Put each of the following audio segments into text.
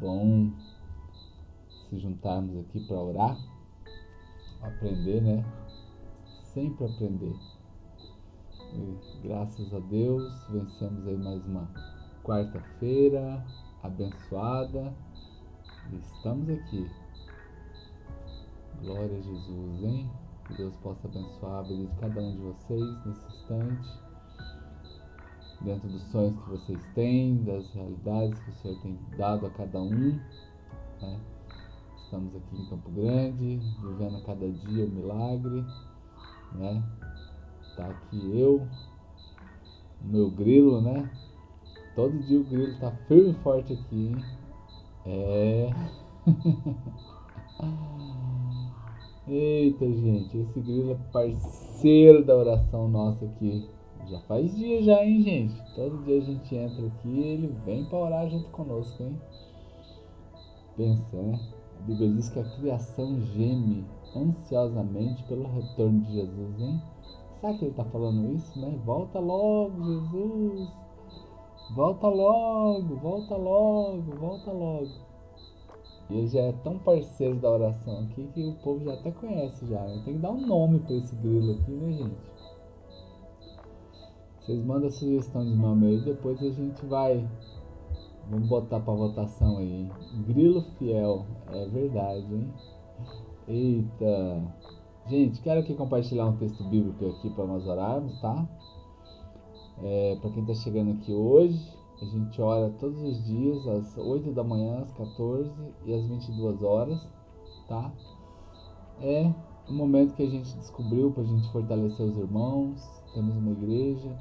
bom se juntarmos aqui para orar, aprender, né? Sempre aprender. E, graças a Deus, vencemos aí mais uma quarta-feira abençoada estamos aqui. Glória a Jesus, hein? Que Deus possa abençoar a vida de cada um de vocês nesse instante dentro dos sonhos que vocês têm, das realidades que o Senhor tem dado a cada um. Né? Estamos aqui em Campo Grande, vivendo a cada dia o milagre. Né? Tá aqui eu, meu grilo, né? Todo dia o grilo tá firme e forte aqui, hein? É. Eita, gente, esse grilo é parceiro da oração nossa aqui. Já faz dia já, hein, gente? Todo dia a gente entra aqui e ele vem para orar junto conosco, hein? Pensa, né? A Bíblia diz que a criação geme ansiosamente pelo retorno de Jesus, hein? Sabe que ele está falando isso, né? Volta logo, Jesus! Volta logo, volta logo, volta logo. E ele já é tão parceiro da oração aqui que o povo já até conhece já. Né? Tem que dar um nome para esse grilo aqui, né, gente? Vocês mandam a sugestão de nome aí, depois a gente vai. Vamos botar para votação aí? Grilo Fiel, é verdade, hein? Eita! Gente, quero aqui compartilhar um texto bíblico aqui para nós orarmos, tá? É, para quem está chegando aqui hoje, a gente ora todos os dias, às 8 da manhã, às 14 e às 22 horas, tá? É um momento que a gente descobriu para a gente fortalecer os irmãos, temos uma igreja,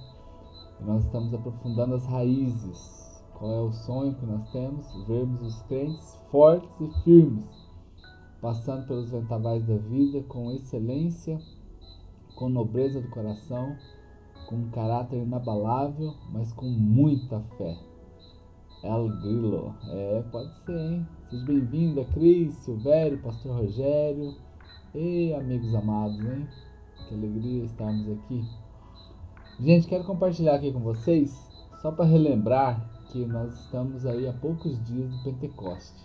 nós estamos aprofundando as raízes. Qual é o sonho que nós temos? Vermos os crentes fortes e firmes, passando pelos ventavais da vida com excelência, com nobreza do coração, com um caráter inabalável, mas com muita fé. El Grilo, é, pode ser, hein? Seja bem-vinda, Cris, Silvério, Pastor Rogério e amigos amados, hein? Que alegria estarmos aqui. Gente, quero compartilhar aqui com vocês, só para relembrar que nós estamos aí há poucos dias do Pentecoste.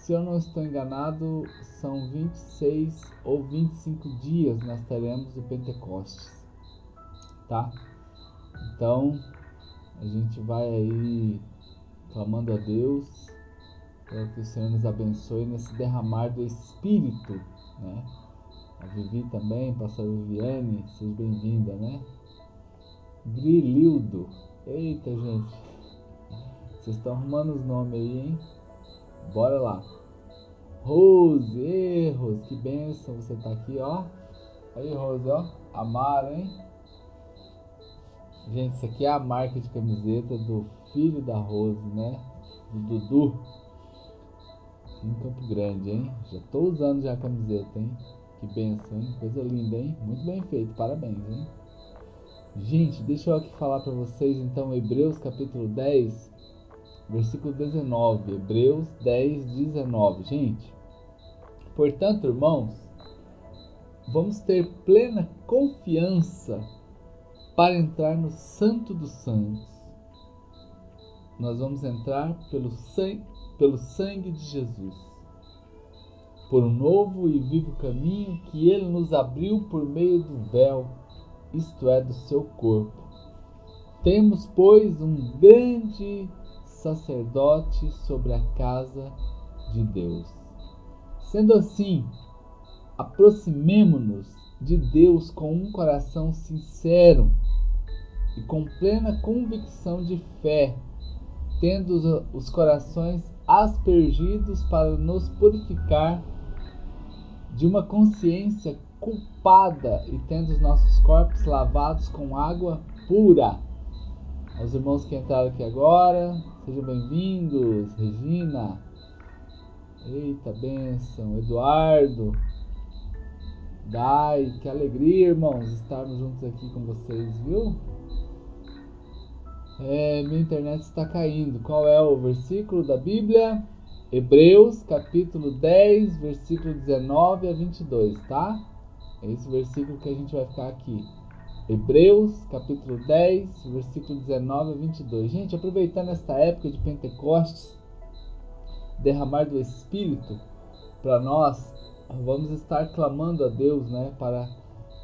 Se eu não estou enganado, são 26 ou 25 dias nós teremos o Pentecostes, tá? Então, a gente vai aí clamando a Deus para que o Senhor nos abençoe nesse derramar do Espírito, né? A Vivi também, pastor Viviane, seja bem-vinda, né? Grilildo. Eita, gente. Vocês estão arrumando os nomes aí, hein? Bora lá. Rose, Rose, que benção você tá aqui, ó. Aí, Rose, ó. Amaro, hein? Gente, isso aqui é a marca de camiseta do filho da Rose, né? Do Dudu. Em Campo Grande, hein? Já tô usando já a camiseta, hein? Que benção, hein? Coisa linda, hein? Muito bem feito, parabéns, hein? Gente, deixa eu aqui falar para vocês então Hebreus capítulo 10, versículo 19. Hebreus 10, 19. Gente, portanto, irmãos, vamos ter plena confiança para entrar no Santo dos Santos. Nós vamos entrar pelo sangue, pelo sangue de Jesus por um novo e vivo caminho que ele nos abriu por meio do véu, isto é, do seu corpo. Temos, pois, um grande sacerdote sobre a casa de Deus. Sendo assim, aproximemo-nos de Deus com um coração sincero e com plena convicção de fé, tendo os corações aspergidos para nos purificar de uma consciência culpada e tendo os nossos corpos lavados com água pura. Aos irmãos que entraram aqui agora, sejam bem-vindos. Regina, eita bênção. Eduardo, Dai, que alegria, irmãos, estarmos juntos aqui com vocês, viu? É, minha internet está caindo. Qual é o versículo da Bíblia? Hebreus capítulo 10, versículo 19 a 22, tá? É esse versículo que a gente vai ficar aqui. Hebreus capítulo 10, versículo 19 a 22. Gente, aproveitando esta época de Pentecostes, derramar do Espírito para nós, vamos estar clamando a Deus, né, para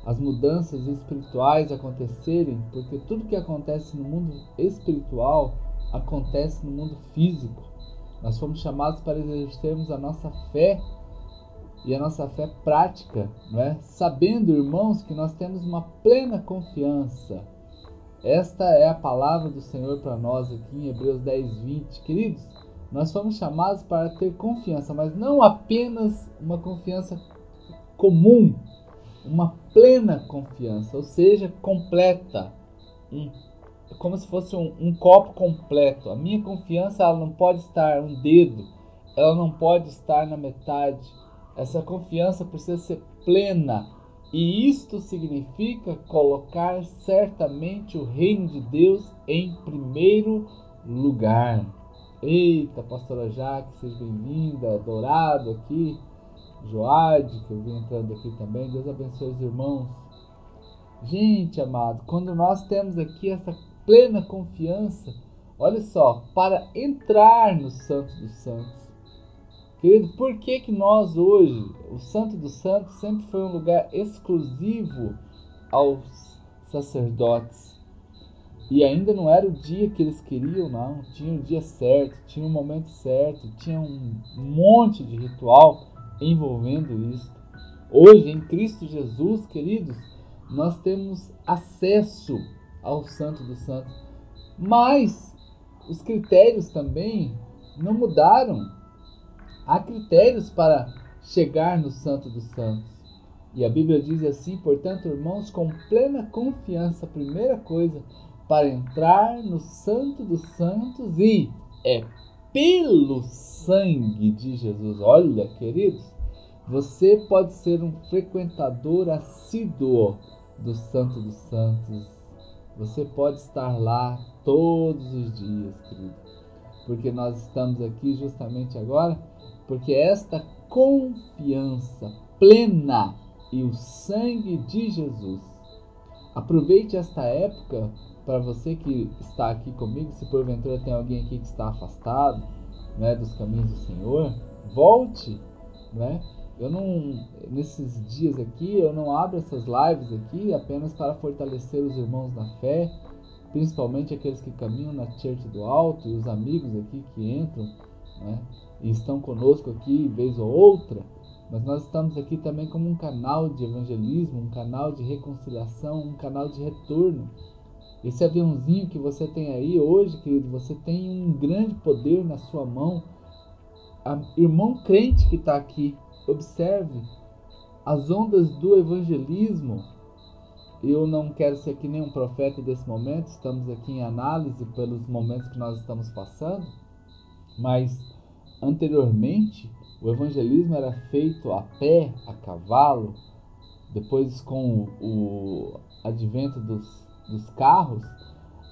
as mudanças espirituais acontecerem, porque tudo que acontece no mundo espiritual acontece no mundo físico. Nós fomos chamados para exercermos a nossa fé e a nossa fé prática, não é? Sabendo, irmãos, que nós temos uma plena confiança. Esta é a palavra do Senhor para nós aqui em Hebreus 10, 20. Queridos, nós fomos chamados para ter confiança, mas não apenas uma confiança comum, uma plena confiança, ou seja, completa, um, como se fosse um, um copo completo. A minha confiança ela não pode estar um dedo, ela não pode estar na metade. Essa confiança precisa ser plena. E isto significa colocar certamente o reino de Deus em primeiro lugar. Eita, pastora Jaque, seja bem-vinda, Dourado aqui, Joade, que eu vim entrando aqui também. Deus abençoe os irmãos. Gente amado, quando nós temos aqui essa plena confiança, olha só, para entrar no Santo dos Santos, Querido, por que, que nós hoje, o Santo dos Santos sempre foi um lugar exclusivo aos sacerdotes? E ainda não era o dia que eles queriam, não. Tinha o dia certo, tinha o momento certo, tinha um monte de ritual envolvendo isso. Hoje, em Cristo Jesus, queridos, nós temos acesso ao Santo dos Santos. Mas os critérios também não mudaram. Há critérios para chegar no Santo dos Santos. E a Bíblia diz assim: portanto, irmãos, com plena confiança, primeira coisa para entrar no Santo dos Santos e é pelo sangue de Jesus. Olha, queridos, você pode ser um frequentador assíduo do Santo dos Santos. Você pode estar lá todos os dias, querido. Porque nós estamos aqui justamente agora porque esta confiança plena e o sangue de Jesus. Aproveite esta época para você que está aqui comigo, se porventura tem alguém aqui que está afastado, né, dos caminhos do Senhor, volte, né? Eu não nesses dias aqui eu não abro essas lives aqui apenas para fortalecer os irmãos na fé, principalmente aqueles que caminham na Church do Alto e os amigos aqui que entram, né? e estão conosco aqui vez ou outra, mas nós estamos aqui também como um canal de evangelismo, um canal de reconciliação, um canal de retorno. Esse aviãozinho que você tem aí hoje, querido, você tem um grande poder na sua mão. A, irmão crente que está aqui, observe as ondas do evangelismo. Eu não quero ser aqui nenhum profeta desse momento, estamos aqui em análise pelos momentos que nós estamos passando, mas Anteriormente, o evangelismo era feito a pé, a cavalo, depois com o advento dos, dos carros,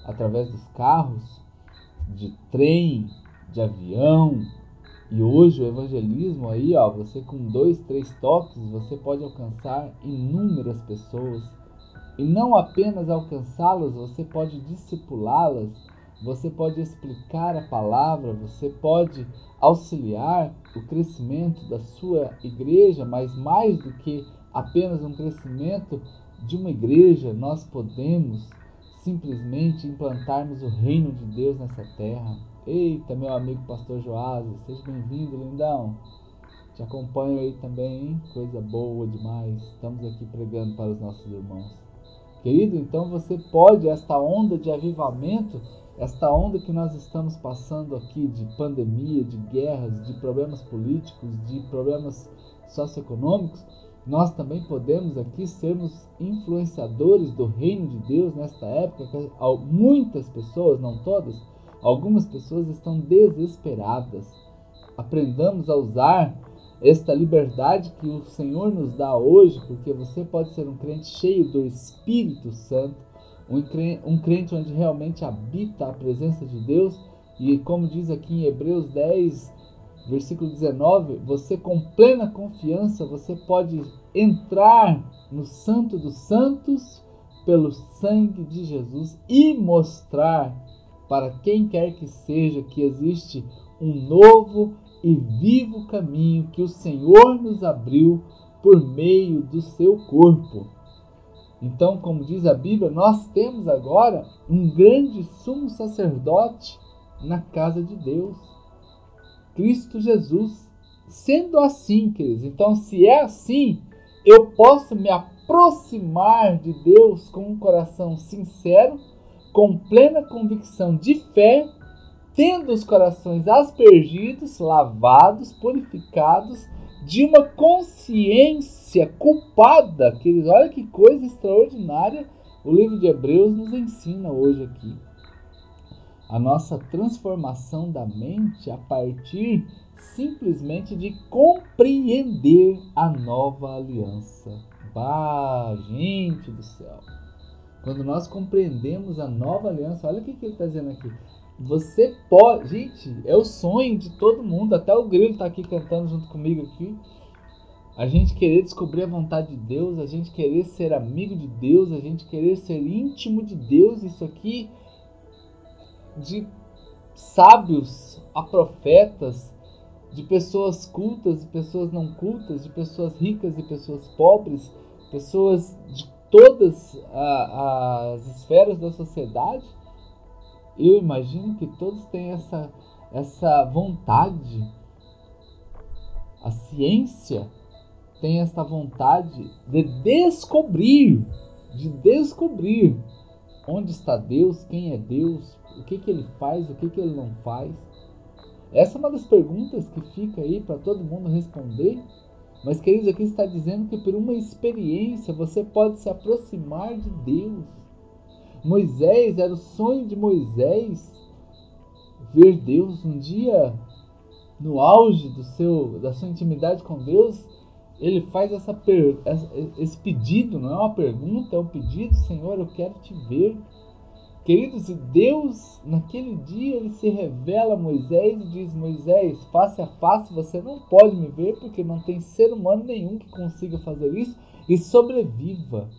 através dos carros, de trem, de avião, e hoje o evangelismo aí, ó, você com dois, três toques, você pode alcançar inúmeras pessoas. E não apenas alcançá-las, você pode discipulá-las você pode explicar a palavra, você pode auxiliar o crescimento da sua igreja, mas mais do que apenas um crescimento de uma igreja, nós podemos simplesmente implantarmos o reino de Deus nessa terra. Eita, meu amigo pastor Joás, seja bem-vindo, lindão. Te acompanho aí também, hein? Coisa boa demais. Estamos aqui pregando para os nossos irmãos. Querido, então você pode, esta onda de avivamento, esta onda que nós estamos passando aqui de pandemia, de guerras, de problemas políticos, de problemas socioeconômicos, nós também podemos aqui sermos influenciadores do reino de Deus nesta época. Muitas pessoas, não todas, algumas pessoas estão desesperadas. Aprendamos a usar esta liberdade que o Senhor nos dá hoje, porque você pode ser um crente cheio do Espírito Santo um crente onde realmente habita a presença de Deus, e como diz aqui em Hebreus 10, versículo 19, você com plena confiança, você pode entrar no Santo dos Santos pelo sangue de Jesus e mostrar para quem quer que seja que existe um novo e vivo caminho que o Senhor nos abriu por meio do seu corpo. Então, como diz a Bíblia, nós temos agora um grande sumo sacerdote na casa de Deus, Cristo Jesus. Sendo assim, queridos, então se é assim, eu posso me aproximar de Deus com um coração sincero, com plena convicção de fé, tendo os corações aspergidos, lavados, purificados, de uma consciência culpada. Queridos, olha que coisa extraordinária o livro de Hebreus nos ensina hoje aqui. A nossa transformação da mente a partir simplesmente de compreender a nova aliança. Bah, gente do céu! Quando nós compreendemos a nova aliança, olha o que, que ele está dizendo aqui. Você pode. Gente, é o sonho de todo mundo. Até o Grilo está aqui cantando junto comigo aqui. A gente querer descobrir a vontade de Deus, a gente querer ser amigo de Deus, a gente querer ser íntimo de Deus. Isso aqui de sábios a profetas, de pessoas cultas e pessoas não cultas, de pessoas ricas e pessoas pobres, pessoas de todas a, as esferas da sociedade. Eu imagino que todos têm essa, essa vontade. A ciência tem essa vontade de descobrir, de descobrir onde está Deus, quem é Deus, o que, que ele faz, o que, que ele não faz. Essa é uma das perguntas que fica aí para todo mundo responder. Mas, queridos, aqui está dizendo que por uma experiência você pode se aproximar de Deus. Moisés, era o sonho de Moisés ver Deus um dia no auge do seu, da sua intimidade com Deus. Ele faz essa esse pedido, não é uma pergunta, é um pedido, Senhor, eu quero te ver. Queridos, Deus, naquele dia, ele se revela a Moisés e diz: Moisés, face a face você não pode me ver, porque não tem ser humano nenhum que consiga fazer isso e sobreviva.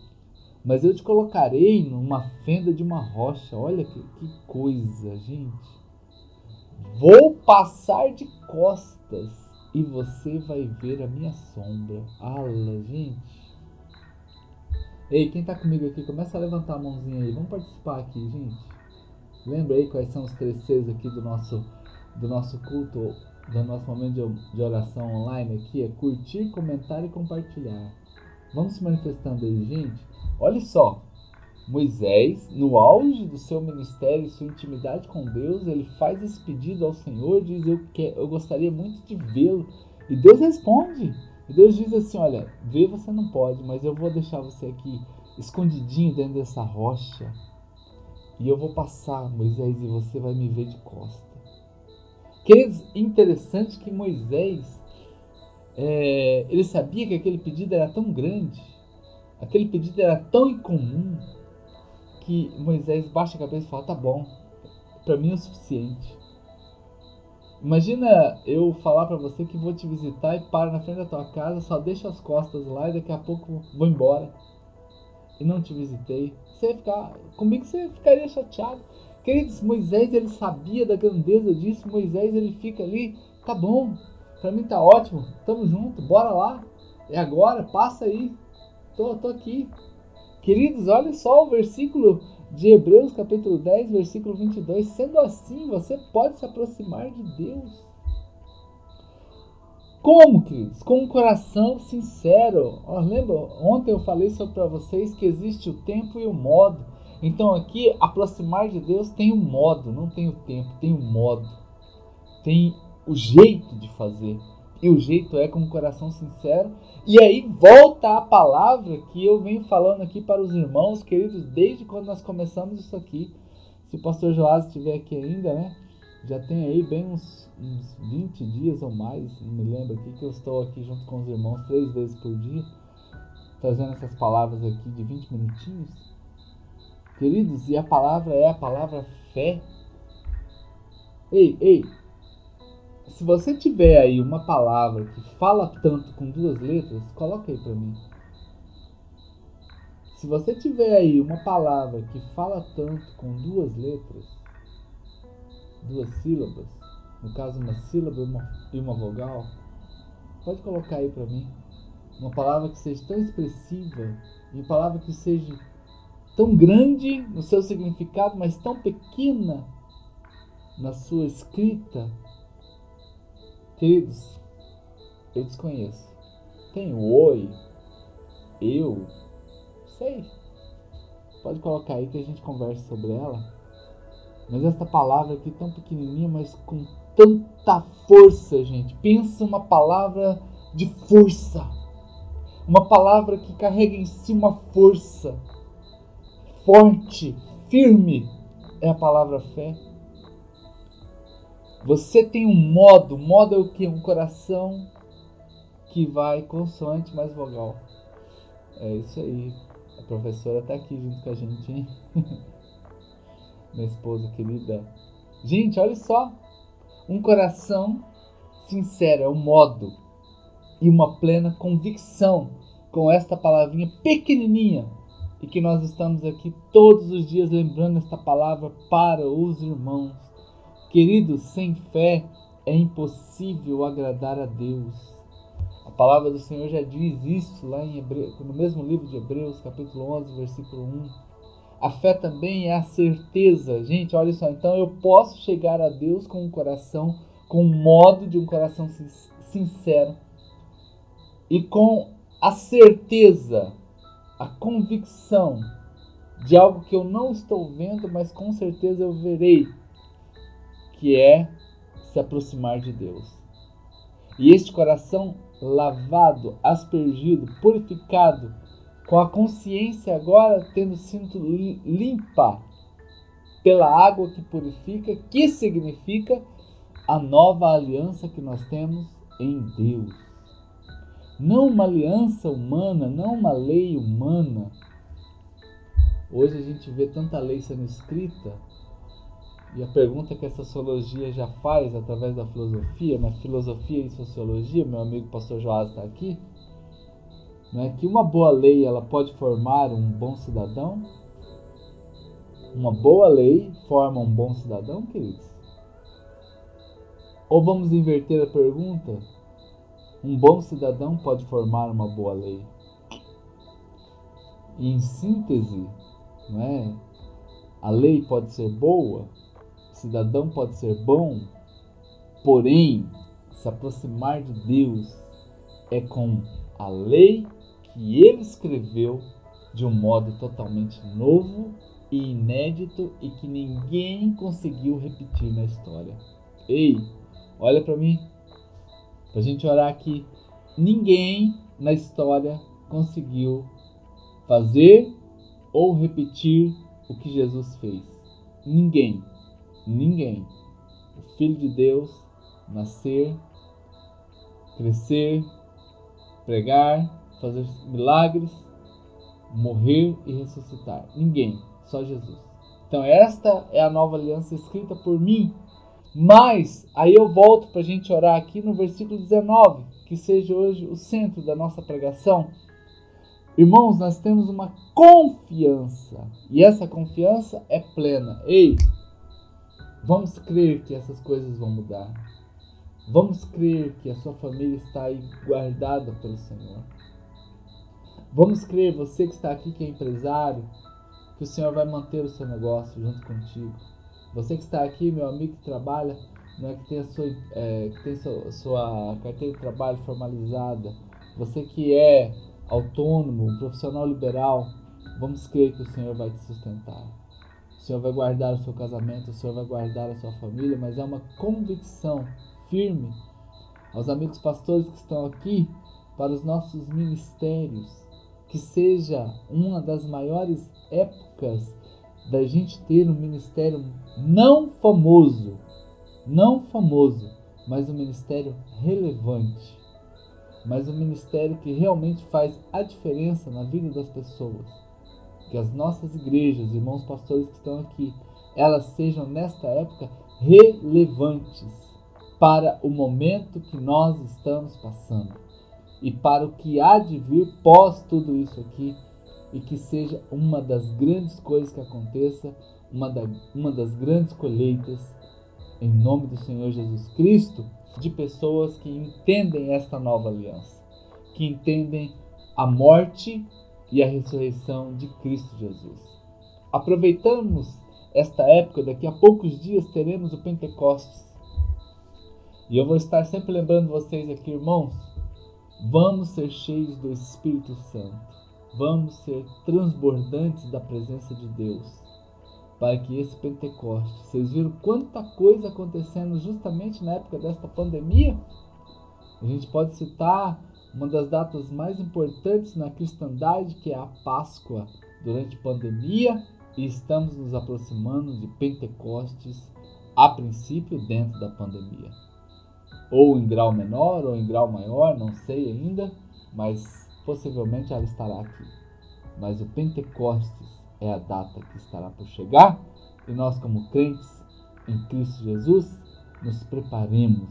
Mas eu te colocarei numa fenda de uma rocha. Olha que, que coisa, gente. Vou passar de costas e você vai ver a minha sombra. Ala, gente. Ei, quem tá comigo aqui, começa a levantar a mãozinha aí. Vamos participar aqui, gente. Lembra aí quais são os três Cs aqui do nosso, do nosso culto, do nosso momento de, oração online aqui? É curtir, comentar e compartilhar. Vamos se manifestando aí, gente. Olha só. Moisés, no auge do seu ministério e sua intimidade com Deus, ele faz esse pedido ao Senhor, diz: Eu, que, eu gostaria muito de vê-lo. E Deus responde. E Deus diz assim: Olha, ver você não pode, mas eu vou deixar você aqui escondidinho dentro dessa rocha. E eu vou passar, Moisés, e você vai me ver de costa. Queridos, interessante que Moisés é, ele sabia que aquele pedido era tão grande, aquele pedido era tão incomum, que Moisés baixa a cabeça e fala: Tá bom, para mim é o suficiente. Imagina eu falar para você que vou te visitar e paro na frente da tua casa, só deixo as costas lá e daqui a pouco vou embora. E não te visitei. Você ficar. Comigo você ficaria chateado. Queridos, Moisés ele sabia da grandeza disso. Moisés ele fica ali, tá bom, pra mim tá ótimo, tamo junto, bora lá. É agora, passa aí. Tô, tô aqui. Queridos, olha só o versículo de Hebreus capítulo 10, versículo 22. Sendo assim, você pode se aproximar de Deus. Como, queridos? Com um coração sincero. Oh, lembra? Ontem eu falei para vocês que existe o tempo e o modo. Então aqui, aproximar de Deus tem o um modo, não tem o tempo, tem o um modo. Tem o jeito de fazer. E o jeito é com o coração sincero. E aí volta a palavra que eu venho falando aqui para os irmãos, queridos, desde quando nós começamos isso aqui. Se o pastor Joás estiver aqui ainda, né? Já tem aí bem uns, uns 20 dias ou mais, não me lembro aqui, que eu estou aqui junto com os irmãos três vezes por dia, trazendo essas palavras aqui de 20 minutinhos. Queridos, e a palavra é a palavra fé. Ei, ei, se você tiver aí uma palavra que fala tanto com duas letras, coloca aí para mim. Se você tiver aí uma palavra que fala tanto com duas letras, duas sílabas, no caso uma sílaba e uma, e uma vogal, pode colocar aí para mim. Uma palavra que seja tão expressiva uma palavra que seja tão grande no seu significado, mas tão pequena na sua escrita. Queridos, eu desconheço. Tem oi, eu, sei. Pode colocar aí que a gente conversa sobre ela. Mas esta palavra aqui tão pequenininha, mas com tanta força, gente. Pensa uma palavra de força. Uma palavra que carrega em si uma força forte, firme. É a palavra fé. Você tem um modo, modo é o que? Um coração que vai consoante mais vogal. É isso aí. A professora está aqui junto com a gente, hein? Minha esposa querida. Gente, olha só. Um coração sincero é um modo e uma plena convicção com esta palavrinha pequenininha e que nós estamos aqui todos os dias lembrando esta palavra para os irmãos. Queridos, sem fé é impossível agradar a Deus. A palavra do Senhor já diz isso lá em Hebreu, no mesmo livro de Hebreus, capítulo 11, versículo 1. A fé também é a certeza. Gente, olha só, então eu posso chegar a Deus com um coração, com um modo de um coração sincero e com a certeza, a convicção de algo que eu não estou vendo, mas com certeza eu verei, que é se aproximar de Deus. E este coração lavado, aspergido, purificado, com a consciência agora tendo sido limpa pela água que purifica, que significa a nova aliança que nós temos em Deus. Não uma aliança humana, não uma lei humana. Hoje a gente vê tanta lei sendo escrita e a pergunta que a sociologia já faz através da filosofia, na filosofia e sociologia, meu amigo pastor Joás está aqui, né, que uma boa lei ela pode formar um bom cidadão? Uma boa lei forma um bom cidadão, queridos? Ou vamos inverter a pergunta? Um bom cidadão pode formar uma boa lei? E em síntese, não é? a lei pode ser boa, cidadão pode ser bom, porém, se aproximar de Deus é com a lei que ele escreveu de um modo totalmente novo e inédito e que ninguém conseguiu repetir na história. Ei, olha para mim, para a gente orar aqui. Ninguém na história conseguiu fazer ou repetir o que Jesus fez. Ninguém, ninguém. O Filho de Deus nascer, crescer, pregar, fazer milagres, morrer e ressuscitar. Ninguém, só Jesus. Então esta é a nova aliança escrita por mim. Mas aí eu volto para a gente orar aqui no versículo 19, que seja hoje o centro da nossa pregação. Irmãos, nós temos uma confiança e essa confiança é plena. Ei, vamos crer que essas coisas vão mudar. Vamos crer que a sua família está aí guardada pelo Senhor. Vamos crer, você que está aqui, que é empresário, que o Senhor vai manter o seu negócio junto contigo. Você que está aqui, meu amigo que trabalha, né, que tem a sua, é, que tem sua, sua carteira de trabalho formalizada, você que é autônomo, profissional liberal, vamos crer que o Senhor vai te sustentar. O Senhor vai guardar o seu casamento, o Senhor vai guardar a sua família, mas é uma convicção firme aos amigos pastores que estão aqui para os nossos ministérios, que seja uma das maiores épocas da gente ter um ministério não famoso, não famoso, mas um ministério relevante, mas um ministério que realmente faz a diferença na vida das pessoas. Que as nossas igrejas, irmãos pastores que estão aqui, elas sejam nesta época relevantes para o momento que nós estamos passando e para o que há de vir pós tudo isso aqui e que seja uma das grandes coisas que aconteça, uma, da, uma das grandes colheitas em nome do Senhor Jesus Cristo, de pessoas que entendem esta nova aliança, que entendem a morte e a ressurreição de Cristo Jesus. Aproveitamos esta época, daqui a poucos dias teremos o Pentecostes. E eu vou estar sempre lembrando vocês aqui, irmãos, vamos ser cheios do Espírito Santo. Vamos ser transbordantes da presença de Deus. Para que esse Pentecostes, vocês viram quanta coisa acontecendo justamente na época desta pandemia? A gente pode citar uma das datas mais importantes na cristandade, que é a Páscoa, durante a pandemia, e estamos nos aproximando de Pentecostes, a princípio dentro da pandemia. Ou em grau menor ou em grau maior, não sei ainda, mas possivelmente ela estará aqui. Mas o Pentecostes é a data que estará por chegar e nós, como crentes em Cristo Jesus, nos preparemos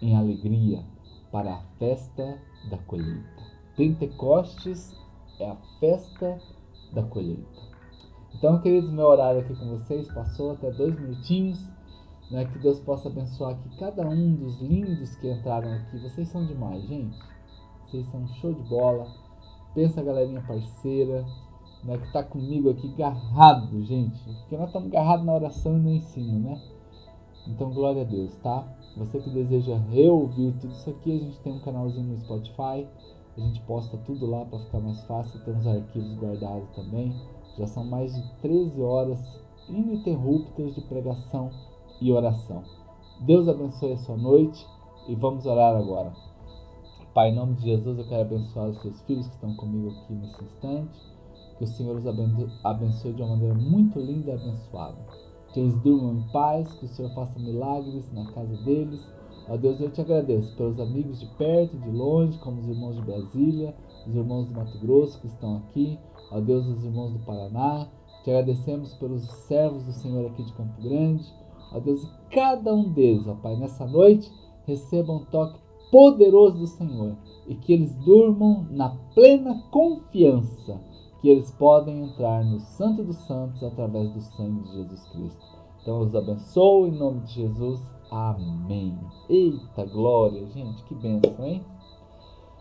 em alegria para a festa da colheita. Pentecostes é a festa da colheita. Então, queridos, meu horário aqui com vocês passou até dois minutinhos. Né? Que Deus possa abençoar aqui cada um dos lindos que entraram aqui. Vocês são demais, gente. Vocês são show de bola. Pensa, galerinha parceira, né, que está comigo aqui garrado, gente. Porque nós estamos garrados na oração e no ensino, né? Então, glória a Deus, tá? Você que deseja reouvir tudo isso aqui, a gente tem um canalzinho no Spotify. A gente posta tudo lá para ficar mais fácil. Tem uns arquivos guardados também. Já são mais de 13 horas ininterruptas de pregação e oração. Deus abençoe a sua noite e vamos orar agora. Pai, em nome de Jesus, eu quero abençoar os seus filhos que estão comigo aqui nesse instante. Que o Senhor os abençoe de uma maneira muito linda e abençoada. Que eles durmam em paz, que o Senhor faça milagres na casa deles. Ó Deus, eu te agradeço pelos amigos de perto e de longe, como os irmãos de Brasília, os irmãos do Mato Grosso que estão aqui, ó Deus, os irmãos do Paraná. Te agradecemos pelos servos do Senhor aqui de Campo Grande. Ó Deus, cada um deles, ó Pai, nessa noite, recebam um toque poderoso do Senhor e que eles durmam na plena confiança que eles podem entrar no Santo dos Santos através do sangue de Jesus Cristo. Então, eu os abençoo em nome de Jesus. Amém. Eita glória, gente, que bênção, hein?